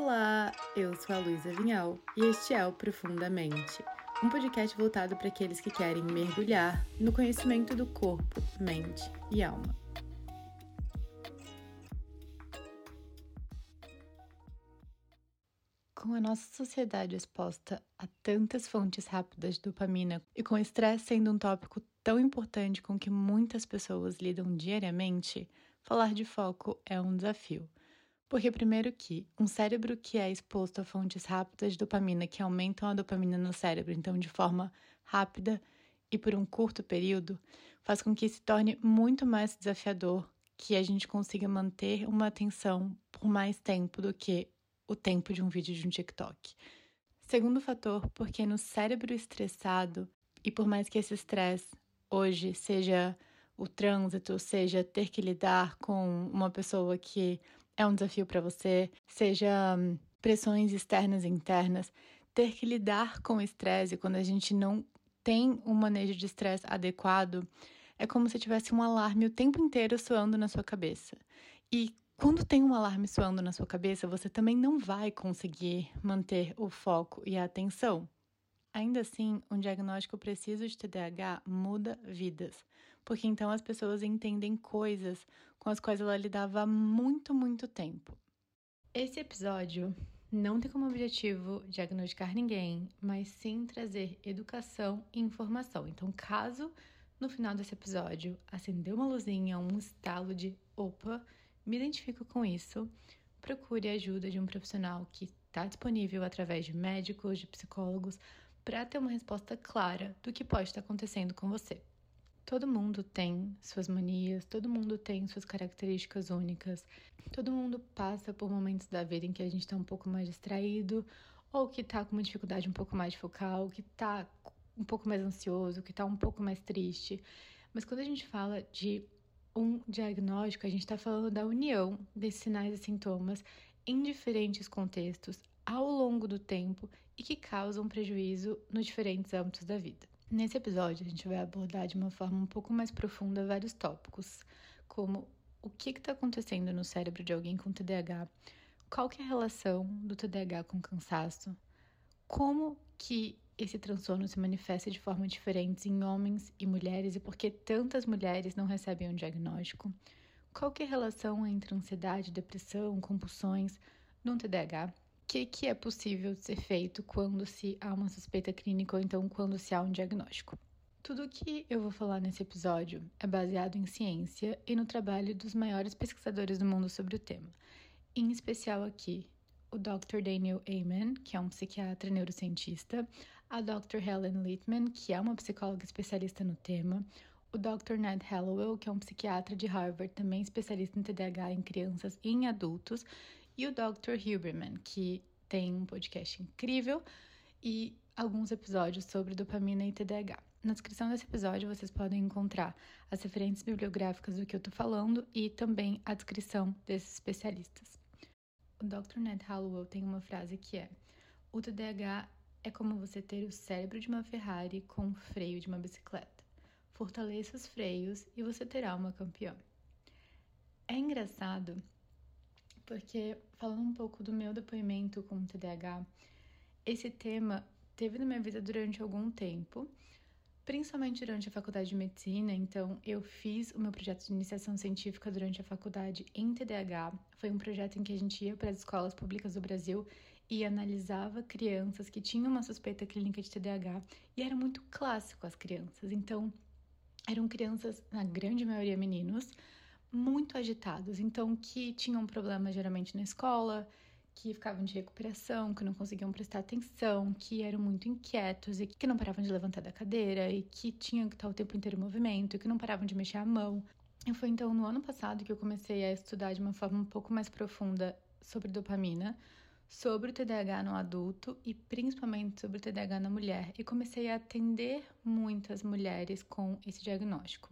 Olá, eu sou a Luísa Vinhal e este é o Profundamente, um podcast voltado para aqueles que querem mergulhar no conhecimento do corpo, mente e alma. Com a nossa sociedade exposta a tantas fontes rápidas de dopamina e com o estresse sendo um tópico tão importante com que muitas pessoas lidam diariamente, falar de foco é um desafio. Porque, primeiro, que um cérebro que é exposto a fontes rápidas de dopamina que aumentam a dopamina no cérebro, então de forma rápida e por um curto período, faz com que se torne muito mais desafiador que a gente consiga manter uma atenção por mais tempo do que o tempo de um vídeo de um TikTok. Segundo fator, porque no cérebro estressado, e por mais que esse estresse hoje seja o trânsito, seja ter que lidar com uma pessoa que é um desafio para você, seja hum, pressões externas e internas, ter que lidar com o estresse quando a gente não tem um manejo de estresse adequado, é como se tivesse um alarme o tempo inteiro soando na sua cabeça. E quando tem um alarme soando na sua cabeça, você também não vai conseguir manter o foco e a atenção. Ainda assim, um diagnóstico preciso de TDAH muda vidas, porque então as pessoas entendem coisas com as quais ela lidava há muito, muito tempo. Esse episódio não tem como objetivo diagnosticar ninguém, mas sim trazer educação e informação. Então, caso no final desse episódio acender uma luzinha, um estalo de opa, me identifico com isso, procure a ajuda de um profissional que está disponível através de médicos, de psicólogos, para ter uma resposta clara do que pode estar acontecendo com você. Todo mundo tem suas manias, todo mundo tem suas características únicas, todo mundo passa por momentos da vida em que a gente está um pouco mais distraído, ou que está com uma dificuldade um pouco mais de focal, que está um pouco mais ansioso, que está um pouco mais triste. Mas quando a gente fala de um diagnóstico, a gente está falando da união desses sinais e sintomas em diferentes contextos, ao longo do tempo e que causam prejuízo nos diferentes âmbitos da vida. Nesse episódio, a gente vai abordar de uma forma um pouco mais profunda vários tópicos, como o que está acontecendo no cérebro de alguém com TDAH, qual que é a relação do TDAH com cansaço, como que esse transtorno se manifesta de forma diferente em homens e mulheres e por que tantas mulheres não recebem um diagnóstico, qual que é a relação entre ansiedade, depressão, compulsões no TDAH, que, que é possível ser feito quando se há uma suspeita clínica ou então quando se há um diagnóstico. Tudo que eu vou falar nesse episódio é baseado em ciência e no trabalho dos maiores pesquisadores do mundo sobre o tema, em especial aqui o Dr. Daniel Amen, que é um psiquiatra neurocientista, a Dr. Helen Littman, que é uma psicóloga especialista no tema, o Dr. Ned Hallowell, que é um psiquiatra de Harvard, também especialista em TDAH em crianças e em adultos, e o Dr. Huberman, que tem um podcast incrível e alguns episódios sobre dopamina e TDAH. Na descrição desse episódio vocês podem encontrar as referências bibliográficas do que eu tô falando e também a descrição desses especialistas. O Dr. Ned Hallowell tem uma frase que é: O TDAH é como você ter o cérebro de uma Ferrari com o freio de uma bicicleta. Fortaleça os freios e você terá uma campeã. É engraçado porque falando um pouco do meu depoimento com o TDAH, esse tema teve na minha vida durante algum tempo, principalmente durante a faculdade de medicina. Então, eu fiz o meu projeto de iniciação científica durante a faculdade em TDAH. Foi um projeto em que a gente ia para as escolas públicas do Brasil e analisava crianças que tinham uma suspeita clínica de TDAH e era muito clássico as crianças. Então, eram crianças, na grande maioria meninos, muito agitados, então que tinham problemas geralmente na escola, que ficavam de recuperação, que não conseguiam prestar atenção, que eram muito inquietos e que não paravam de levantar da cadeira e que tinham que estar o tempo inteiro em movimento e que não paravam de mexer a mão. E foi então no ano passado que eu comecei a estudar de uma forma um pouco mais profunda sobre dopamina, sobre o TDAH no adulto e principalmente sobre o TDAH na mulher, e comecei a atender muitas mulheres com esse diagnóstico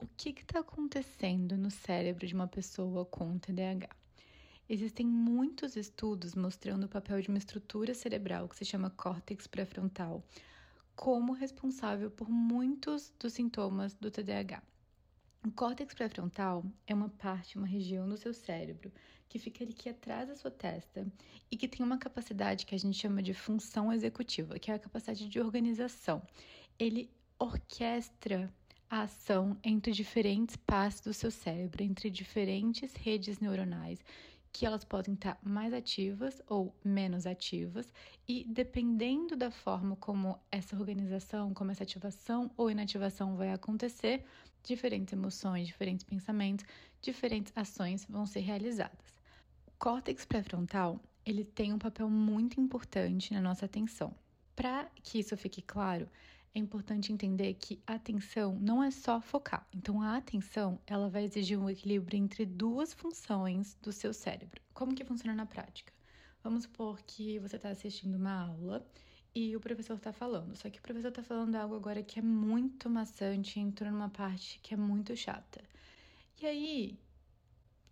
o que está acontecendo no cérebro de uma pessoa com TDAH? Existem muitos estudos mostrando o papel de uma estrutura cerebral que se chama córtex pré-frontal como responsável por muitos dos sintomas do TDAH. O córtex pré-frontal é uma parte, uma região do seu cérebro que fica aqui atrás da sua testa e que tem uma capacidade que a gente chama de função executiva, que é a capacidade de organização. Ele orquestra a ação entre diferentes partes do seu cérebro, entre diferentes redes neuronais, que elas podem estar mais ativas ou menos ativas, e dependendo da forma como essa organização, como essa ativação ou inativação vai acontecer, diferentes emoções, diferentes pensamentos, diferentes ações vão ser realizadas. O córtex pré-frontal, ele tem um papel muito importante na nossa atenção. Para que isso fique claro, é importante entender que atenção não é só focar. Então, a atenção ela vai exigir um equilíbrio entre duas funções do seu cérebro. Como que funciona na prática? Vamos supor que você está assistindo uma aula e o professor está falando. Só que o professor está falando algo agora que é muito maçante, entrou numa parte que é muito chata. E aí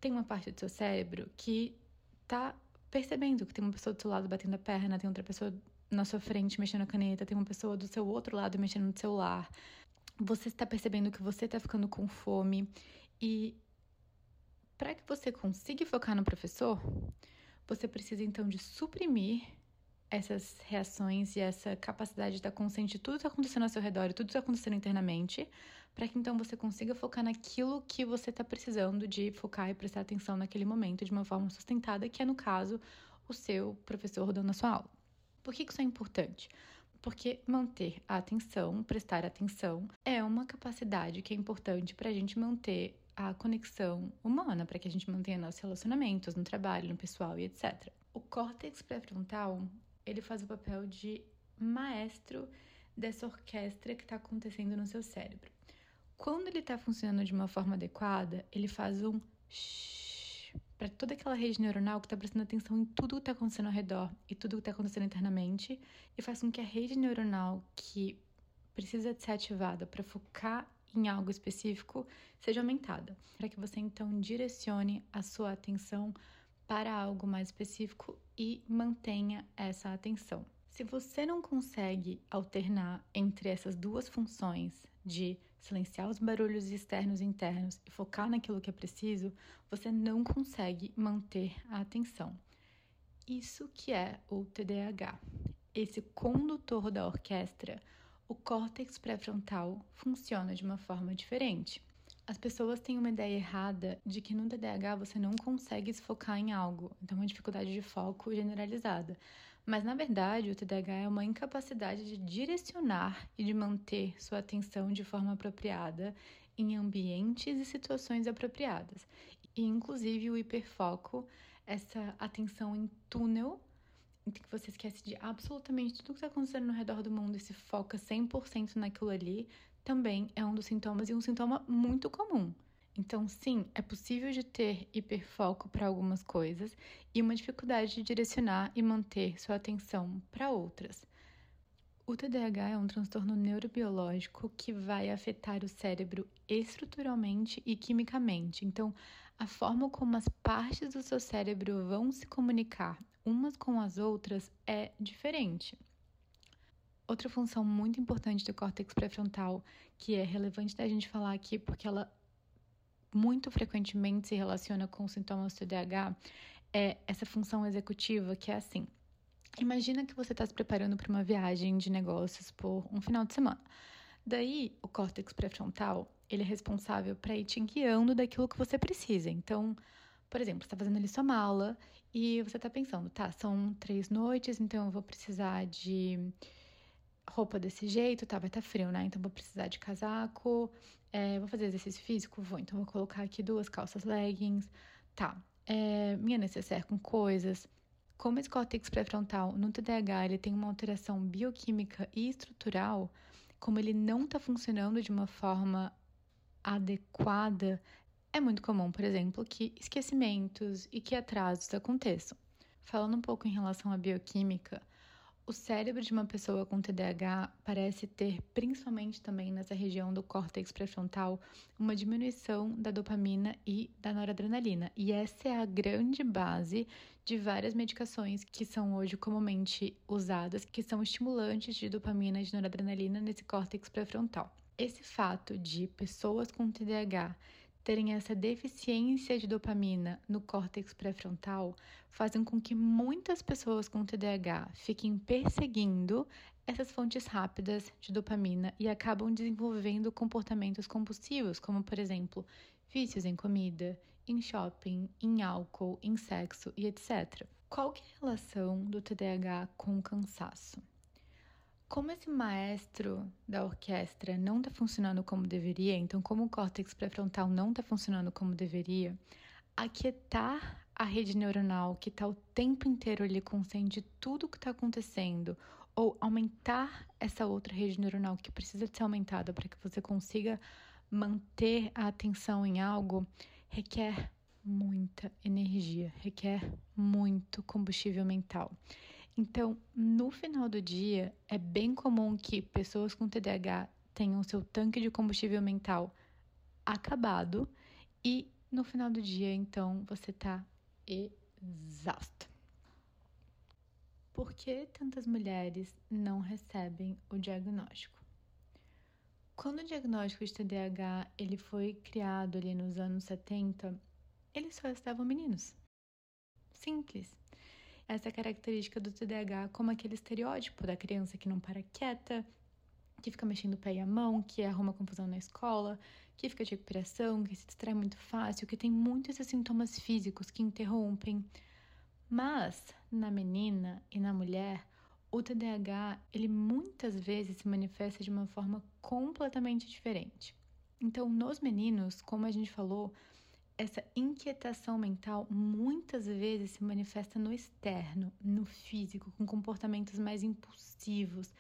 tem uma parte do seu cérebro que está percebendo que tem uma pessoa do seu lado batendo a perna, tem outra pessoa na sua frente mexendo na caneta, tem uma pessoa do seu outro lado mexendo no celular. Você está percebendo que você está ficando com fome e para que você consiga focar no professor, você precisa então de suprimir essas reações e essa capacidade de estar consciente de tudo que está acontecendo ao seu redor e tudo que está acontecendo internamente, para que então você consiga focar naquilo que você está precisando de focar e prestar atenção naquele momento de uma forma sustentada, que é, no caso, o seu professor dando a sua aula. Por que isso é importante? Porque manter a atenção, prestar atenção, é uma capacidade que é importante para a gente manter a conexão humana, para que a gente mantenha nossos relacionamentos no trabalho, no pessoal e etc. O córtex pré-frontal, ele faz o papel de maestro dessa orquestra que está acontecendo no seu cérebro. Quando ele está funcionando de uma forma adequada, ele faz um shh para toda aquela rede neuronal que está prestando atenção em tudo que está acontecendo ao redor e tudo que está acontecendo internamente e faz com que a rede neuronal que precisa de ser ativada para focar em algo específico seja aumentada, para que você então direcione a sua atenção para algo mais específico e mantenha essa atenção. Se você não consegue alternar entre essas duas funções de silenciar os barulhos externos e internos e focar naquilo que é preciso, você não consegue manter a atenção. Isso que é o TDAH. Esse condutor da orquestra, o córtex pré-frontal funciona de uma forma diferente. As pessoas têm uma ideia errada de que no TDAH você não consegue se focar em algo, então é uma dificuldade de foco generalizada. Mas na verdade, o TDAH é uma incapacidade de direcionar e de manter sua atenção de forma apropriada em ambientes e situações apropriadas. E inclusive o hiperfoco, essa atenção em túnel em que você esquece de absolutamente tudo que está acontecendo no redor do mundo e se foca 100% naquilo ali, também é um dos sintomas e um sintoma muito comum. Então, sim, é possível de ter hiperfoco para algumas coisas e uma dificuldade de direcionar e manter sua atenção para outras. O TDAH é um transtorno neurobiológico que vai afetar o cérebro estruturalmente e quimicamente. Então, a forma como as partes do seu cérebro vão se comunicar umas com as outras é diferente. Outra função muito importante do córtex pré-frontal, que é relevante da gente falar aqui porque ela muito frequentemente se relaciona com sintomas do TDAH, é essa função executiva que é assim. Imagina que você está se preparando para uma viagem de negócios por um final de semana. Daí, o córtex pré-frontal, ele é responsável para ir te guiando daquilo que você precisa. Então, por exemplo, você está fazendo ali sua mala e você está pensando, tá, são três noites, então eu vou precisar de roupa desse jeito, tá? Vai estar tá frio, né? Então vou precisar de casaco. É, vou fazer exercício físico? Vou. Então vou colocar aqui duas calças leggings. Tá. É, minha necessaire com coisas. Como esse córtex pré-frontal no TDAH ele tem uma alteração bioquímica e estrutural, como ele não está funcionando de uma forma adequada, é muito comum, por exemplo, que esquecimentos e que atrasos aconteçam. Falando um pouco em relação à bioquímica, o cérebro de uma pessoa com TDAH parece ter, principalmente também nessa região do córtex pré-frontal, uma diminuição da dopamina e da noradrenalina. E essa é a grande base de várias medicações que são hoje comumente usadas, que são estimulantes de dopamina e de noradrenalina nesse córtex pré-frontal. esse fato de pessoas com TDAH terem essa deficiência de dopamina no córtex pré-frontal fazem com que muitas pessoas com TDAH fiquem perseguindo essas fontes rápidas de dopamina e acabam desenvolvendo comportamentos compulsivos, como por exemplo, vícios em comida, em shopping, em álcool, em sexo e etc. Qual é a relação do TDAH com o cansaço? Como esse maestro da orquestra não está funcionando como deveria, então, como o córtex pré-frontal não está funcionando como deveria, aquietar a rede neuronal que está o tempo inteiro ali consciente de tudo o que está acontecendo, ou aumentar essa outra rede neuronal que precisa ser aumentada para que você consiga manter a atenção em algo, requer muita energia, requer muito combustível mental. Então, no final do dia, é bem comum que pessoas com TDAH tenham seu tanque de combustível mental acabado e no final do dia, então, você está exausto. Por que tantas mulheres não recebem o diagnóstico? Quando o diagnóstico de TDAH ele foi criado ali nos anos 70, eles só estavam meninos. Simples essa característica do TDAH como aquele estereótipo da criança que não para quieta, que fica mexendo o pé e a mão, que arruma confusão na escola, que fica de recuperação, que se distrai muito fácil, que tem muitos esses sintomas físicos que interrompem. Mas na menina e na mulher, o TDAH, ele muitas vezes se manifesta de uma forma completamente diferente. Então, nos meninos, como a gente falou, essa inquietação mental muitas vezes se manifesta no externo, no físico, com comportamentos mais impulsivos.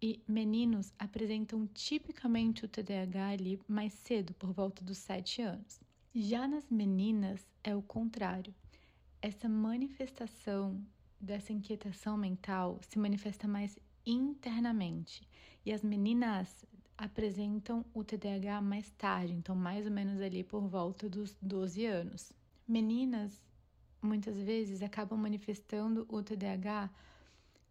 E meninos apresentam tipicamente o TDAH ali mais cedo, por volta dos 7 anos. Já nas meninas é o contrário. Essa manifestação dessa inquietação mental se manifesta mais internamente. E as meninas apresentam o TDAH mais tarde, então mais ou menos ali por volta dos 12 anos. Meninas muitas vezes acabam manifestando o TDAH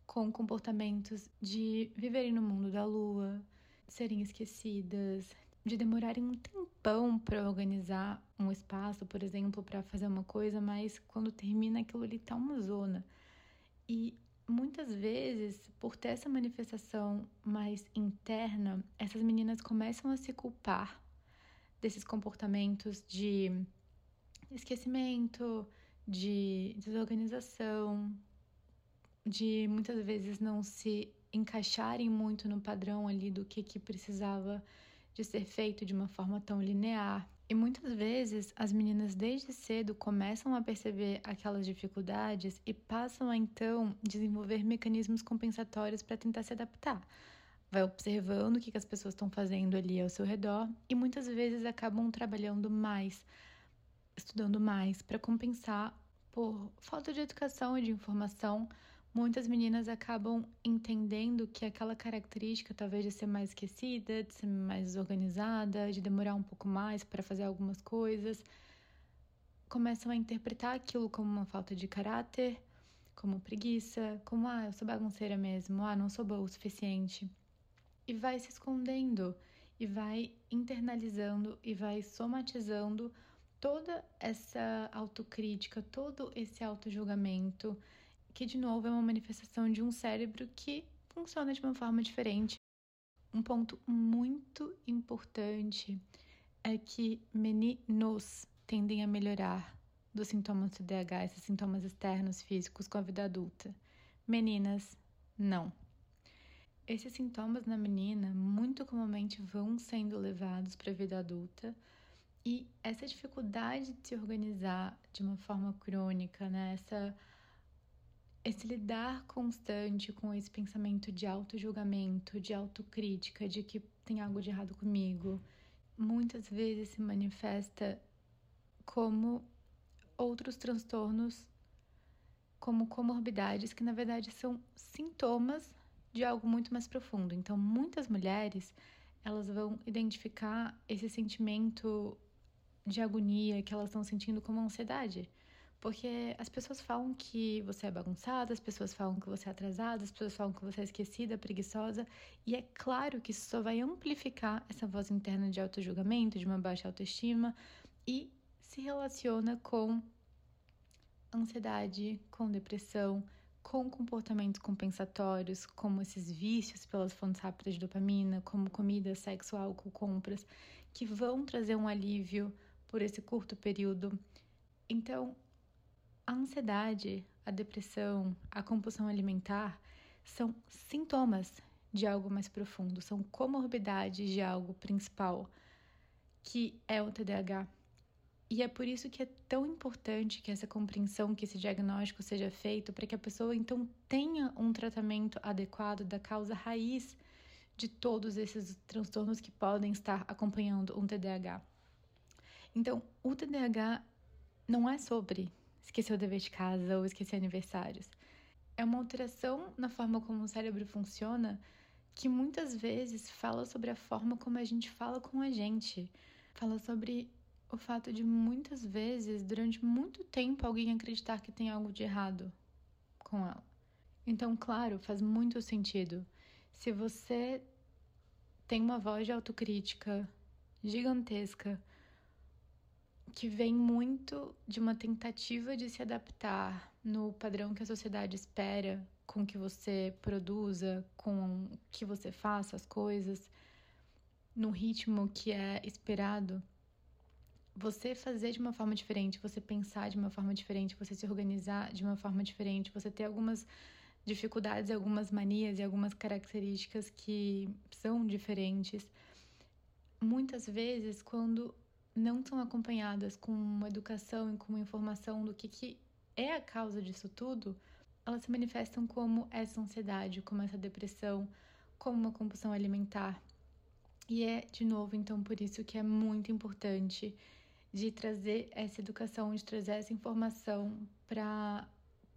com comportamentos de viverem no mundo da lua, serem esquecidas, de demorarem um tempão para organizar um espaço, por exemplo, para fazer uma coisa, mas quando termina aquilo ali tá uma zona. E muitas vezes, por ter essa manifestação mais interna, essas meninas começam a se culpar desses comportamentos de esquecimento, de desorganização, de muitas vezes não se encaixarem muito no padrão ali do que, que precisava de ser feito de uma forma tão linear. E muitas vezes as meninas desde cedo começam a perceber aquelas dificuldades e passam a então desenvolver mecanismos compensatórios para tentar se adaptar. Vai observando o que as pessoas estão fazendo ali ao seu redor e muitas vezes acabam trabalhando mais, estudando mais para compensar por falta de educação e de informação muitas meninas acabam entendendo que aquela característica, talvez de ser mais esquecida, de ser mais desorganizada, de demorar um pouco mais para fazer algumas coisas, começam a interpretar aquilo como uma falta de caráter, como preguiça, como ah, eu sou bagunceira mesmo, ah, não sou boa o suficiente. E vai se escondendo e vai internalizando e vai somatizando toda essa autocrítica, todo esse autojulgamento que de novo é uma manifestação de um cérebro que funciona de uma forma diferente. Um ponto muito importante é que meninos tendem a melhorar dos sintomas do TDAH, esses sintomas externos físicos com a vida adulta. Meninas, não. Esses sintomas na menina muito comumente vão sendo levados para a vida adulta e essa dificuldade de se organizar de uma forma crônica, né? Essa esse lidar constante com esse pensamento de auto-julgamento, de autocrítica, de que tem algo de errado comigo, muitas vezes se manifesta como outros transtornos, como comorbidades, que na verdade são sintomas de algo muito mais profundo. Então, muitas mulheres, elas vão identificar esse sentimento de agonia que elas estão sentindo como ansiedade Porque as pessoas falam que você é bagunçada, as pessoas falam que você é atrasada, as pessoas falam que você é esquecida, preguiçosa, e é claro que isso só vai amplificar essa voz interna de auto-julgamento, de uma baixa autoestima e se relaciona com ansiedade, com depressão, com comportamentos compensatórios, como esses vícios pelas fontes rápidas de dopamina, como comida, sexo, álcool, compras, que vão trazer um alívio por esse curto período. Então, a ansiedade, a depressão, a compulsão alimentar são sintomas de algo mais profundo, são comorbidades de algo principal, que é o TDAH. E é por isso que é tão importante que essa compreensão, que esse diagnóstico seja feito, para que a pessoa então tenha um tratamento adequado da causa raiz de todos esses transtornos que podem estar acompanhando um TDAH. Então, o TDAH não é sobre esquecer o dever de casa ou esquecer aniversários. É uma alteração na forma como o cérebro funciona que muitas vezes fala sobre a forma como a gente fala com a gente. Fala sobre o fato de muitas vezes, durante muito tempo, alguém acreditar que tem algo de errado com ela. Então, claro, faz muito sentido. Se você tem uma voz de autocrítica gigantesca, que vem muito de uma tentativa de se adaptar no padrão que a sociedade espera com que você produza, com que você faça as coisas, no ritmo que é esperado. Você fazer de uma forma diferente, você pensar de uma forma diferente, você se organizar de uma forma diferente, você ter algumas dificuldades, algumas manias e algumas características que são diferentes. Muitas vezes, quando não são acompanhadas com uma educação e com uma informação do que, que é a causa disso tudo, elas se manifestam como essa ansiedade, como essa depressão, como uma compulsão alimentar. E é, de novo, então, por isso que é muito importante de trazer essa educação, de trazer essa informação para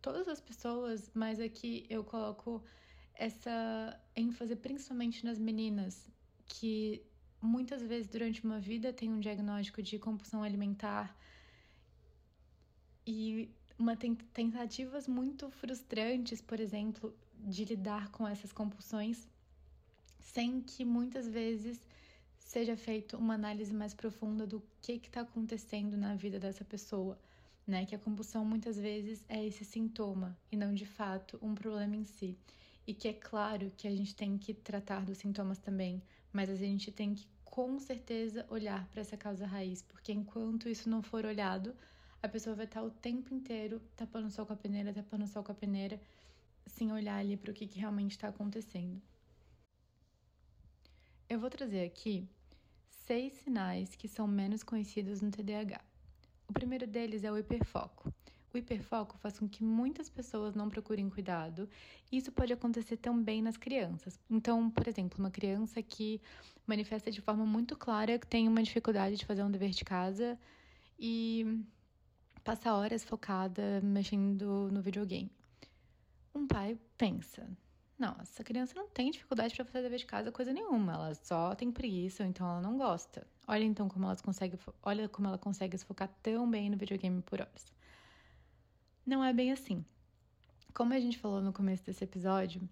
todas as pessoas, mas aqui eu coloco essa ênfase principalmente nas meninas que muitas vezes durante uma vida tem um diagnóstico de compulsão alimentar e uma tentativas muito frustrantes, por exemplo, de lidar com essas compulsões, sem que muitas vezes seja feita uma análise mais profunda do que está acontecendo na vida dessa pessoa, né? Que a compulsão muitas vezes é esse sintoma e não de fato um problema em si. E que é claro que a gente tem que tratar dos sintomas também, mas a gente tem que com certeza olhar para essa causa raiz, porque enquanto isso não for olhado, a pessoa vai estar o tempo inteiro tapando o sol com a peneira, tapando o sol com a peneira, sem olhar ali para o que, que realmente está acontecendo. Eu vou trazer aqui seis sinais que são menos conhecidos no TDAH. O primeiro deles é o hiperfoco. O hiperfoco faz com que muitas pessoas não procurem cuidado. Isso pode acontecer também nas crianças. Então, por exemplo, uma criança que manifesta de forma muito clara que tem uma dificuldade de fazer um dever de casa e passa horas focada mexendo no videogame. Um pai pensa: não, essa criança não tem dificuldade para fazer dever de casa coisa nenhuma, ela só tem preguiça, ou então ela não gosta. Olha então como ela consegue, olha como ela consegue se focar tão bem no videogame por horas. Não é bem assim. Como a gente falou no começo desse episódio,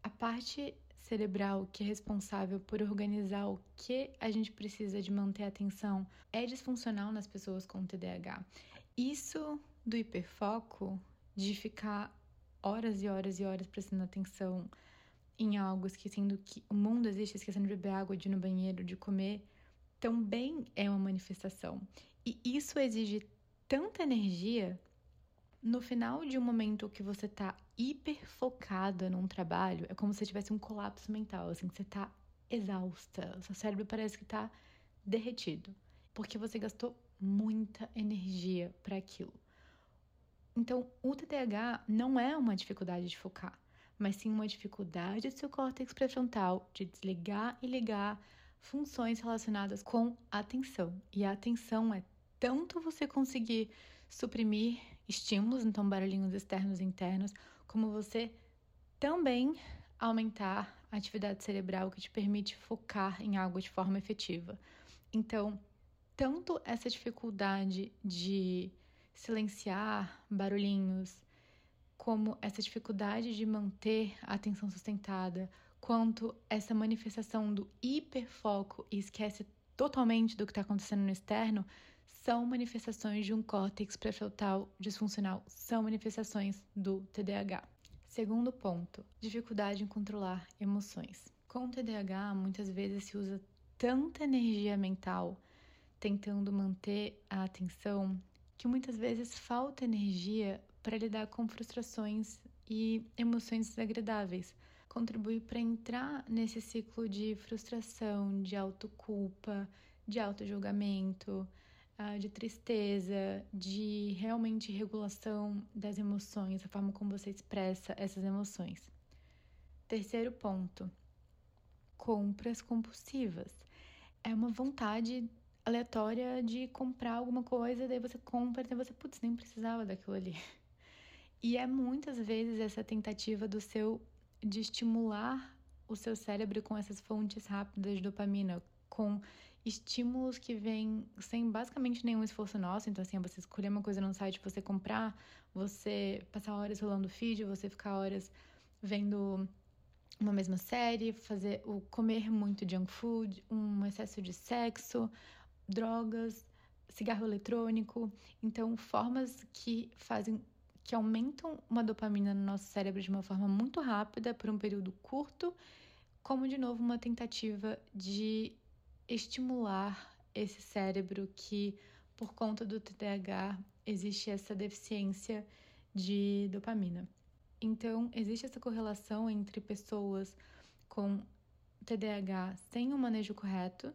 a parte cerebral que é responsável por organizar o que a gente precisa de manter atenção é disfuncional nas pessoas com TDAH. Isso do hiperfoco, de ficar horas e horas e horas prestando atenção em algo, esquecendo que o mundo existe, esquecendo de beber água, de ir no banheiro, de comer, também é uma manifestação. E isso exige tanta energia no final de um momento que você tá hiper focada num trabalho, é como se tivesse um colapso mental, assim, você tá exausta, seu cérebro parece que tá derretido, porque você gastou muita energia para aquilo. Então, o TDAH não é uma dificuldade de focar, mas sim uma dificuldade do seu córtex pré-frontal de desligar e ligar funções relacionadas com atenção. E a atenção é tanto você conseguir suprimir estímulos, então barulhinhos externos e internos, como você também aumentar a atividade cerebral que te permite focar em algo de forma efetiva. Então, tanto essa dificuldade de silenciar barulhinhos, como essa dificuldade de manter a atenção sustentada, quanto essa manifestação do hiperfoco e esquece totalmente do que está acontecendo no externo, são manifestações de um córtex pré-frontal disfuncional, são manifestações do TDAH. Segundo ponto, dificuldade em controlar emoções. Com o TDAH, muitas vezes se usa tanta energia mental tentando manter a atenção que muitas vezes falta energia para lidar com frustrações e emoções desagradáveis. Contribui para entrar nesse ciclo de frustração, de autoculpa, de autojulgamento, de tristeza, de realmente regulação das emoções, a forma como você expressa essas emoções. Terceiro ponto: compras compulsivas. É uma vontade aleatória de comprar alguma coisa, daí você compra, daí você, putz, nem precisava daquilo ali. E é muitas vezes essa tentativa do seu de estimular o seu cérebro com essas fontes rápidas de dopamina, com estímulos que vêm sem basicamente nenhum esforço nosso. Então, assim, é você escolher uma coisa no site, você comprar, você passar horas rolando feed, você ficar horas vendo uma mesma série, fazer o comer muito junk food, um excesso de sexo, drogas, cigarro eletrônico. Então, formas que fazem que aumentam uma dopamina no nosso cérebro de uma forma muito rápida por um período curto, como de novo uma tentativa de estimular esse cérebro que por conta do TDAH existe essa deficiência de dopamina. Então, existe essa correlação entre pessoas com TDAH sem o manejo correto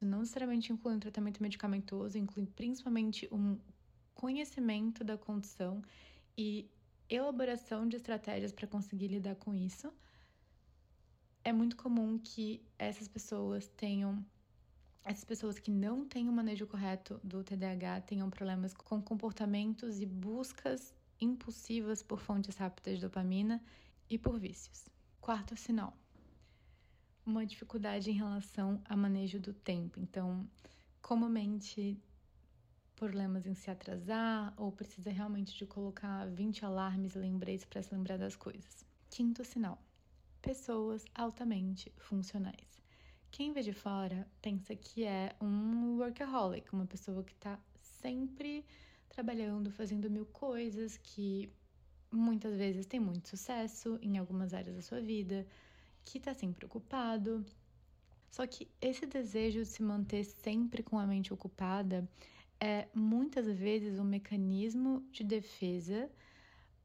não necessariamente inclui um tratamento medicamentoso, inclui principalmente um conhecimento da condição e elaboração de estratégias para conseguir lidar com isso. É muito comum que essas pessoas tenham essas pessoas que não têm o manejo correto do TDAH tenham problemas com comportamentos e buscas impulsivas por fontes rápidas de dopamina e por vícios. Quarto sinal: uma dificuldade em relação ao manejo do tempo. Então, comumente problemas em se atrasar ou precisa realmente de colocar 20 alarmes e lembretes para se lembrar das coisas. Quinto sinal: pessoas altamente funcionais. Quem vê de fora pensa que é um workaholic, uma pessoa que está sempre trabalhando, fazendo mil coisas, que muitas vezes tem muito sucesso em algumas áreas da sua vida, que está sempre ocupado. Só que esse desejo de se manter sempre com a mente ocupada é muitas vezes um mecanismo de defesa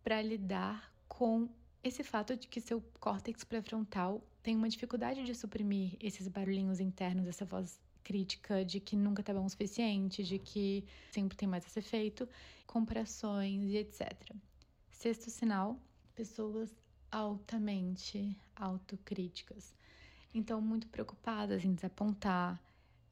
para lidar com esse fato de que seu córtex pré-frontal tem uma dificuldade de suprimir esses barulhinhos internos, essa voz crítica de que nunca tá bom o suficiente, de que sempre tem mais a ser feito, comparações e etc. Sexto sinal: pessoas altamente autocríticas. Então, muito preocupadas em desapontar,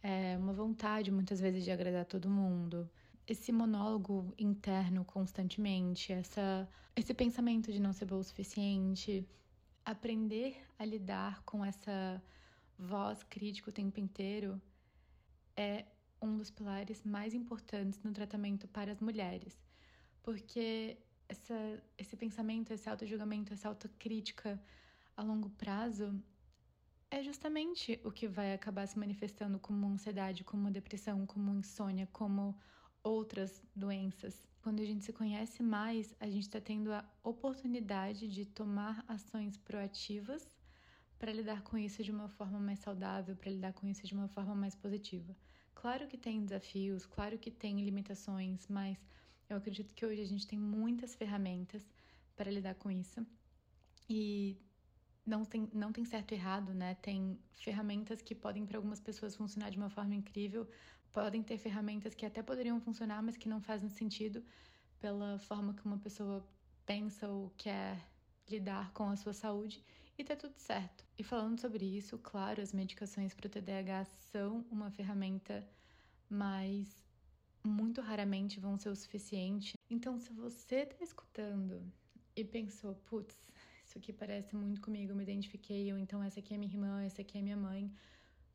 é, uma vontade muitas vezes de agradar todo mundo. Esse monólogo interno constantemente, essa, esse pensamento de não ser bom o suficiente, aprender a lidar com essa voz crítica o tempo inteiro é um dos pilares mais importantes no tratamento para as mulheres, porque essa, esse pensamento, esse auto-julgamento, essa autocrítica a longo prazo é justamente o que vai acabar se manifestando como ansiedade, como depressão, como insônia, como outras doenças. Quando a gente se conhece mais, a gente está tendo a oportunidade de tomar ações proativas para lidar com isso de uma forma mais saudável, para lidar com isso de uma forma mais positiva. Claro que tem desafios, claro que tem limitações, mas eu acredito que hoje a gente tem muitas ferramentas para lidar com isso. E não tem, não tem certo e errado, né? Tem ferramentas que podem para algumas pessoas funcionar de uma forma incrível, podem ter ferramentas que até poderiam funcionar, mas que não fazem sentido pela forma que uma pessoa pensa ou quer lidar com a sua saúde e tá tudo certo. E falando sobre isso, claro, as medicações para o TDAH são uma ferramenta, mas muito raramente vão ser o suficiente. Então, se você tá escutando e pensou, putz, isso aqui parece muito comigo, eu me identifiquei, ou então essa aqui é minha irmã, essa aqui é minha mãe,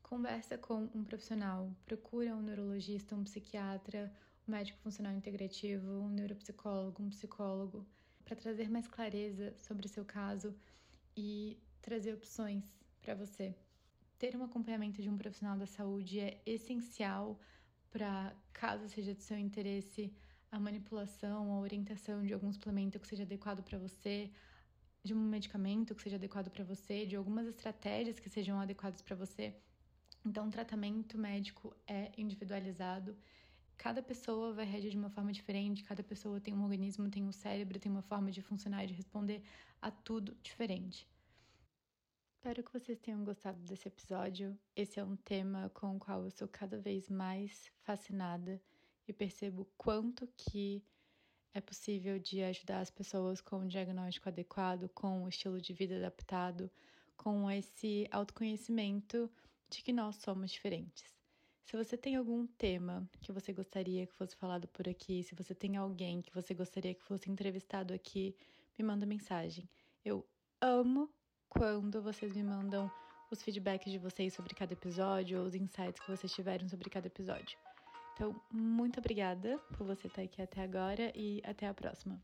conversa com um profissional, procura um neurologista, um psiquiatra um médico funcional integrativo, um neuropsicólogo, um psicólogo, para trazer mais clareza sobre o seu caso e trazer opções para você. Ter um acompanhamento de um profissional da saúde é essencial para, caso seja de seu interesse, a manipulação, a orientação de algum suplemento que seja adequado para você, de um medicamento que seja adequado para você, de algumas estratégias que sejam adequadas para você. Então, o tratamento médico é individualizado. Cada pessoa vai reagir de uma forma diferente, cada pessoa tem um organismo, tem um cérebro, tem uma forma de funcionar e de responder a tudo diferente. Espero que vocês tenham gostado desse episódio. Esse é um tema com o qual eu sou cada vez mais fascinada e percebo quanto que é possível de ajudar as pessoas com um diagnóstico adequado, com um estilo de vida adaptado, com esse autoconhecimento de que nós somos diferentes. Se você tem algum tema que você gostaria que fosse falado por aqui, se você tem alguém que você gostaria que fosse entrevistado aqui, me manda mensagem. Eu amo quando vocês me mandam os feedbacks de vocês sobre cada episódio ou os insights que vocês tiveram sobre cada episódio. Então, muito obrigada por você estar aqui até agora e até a próxima.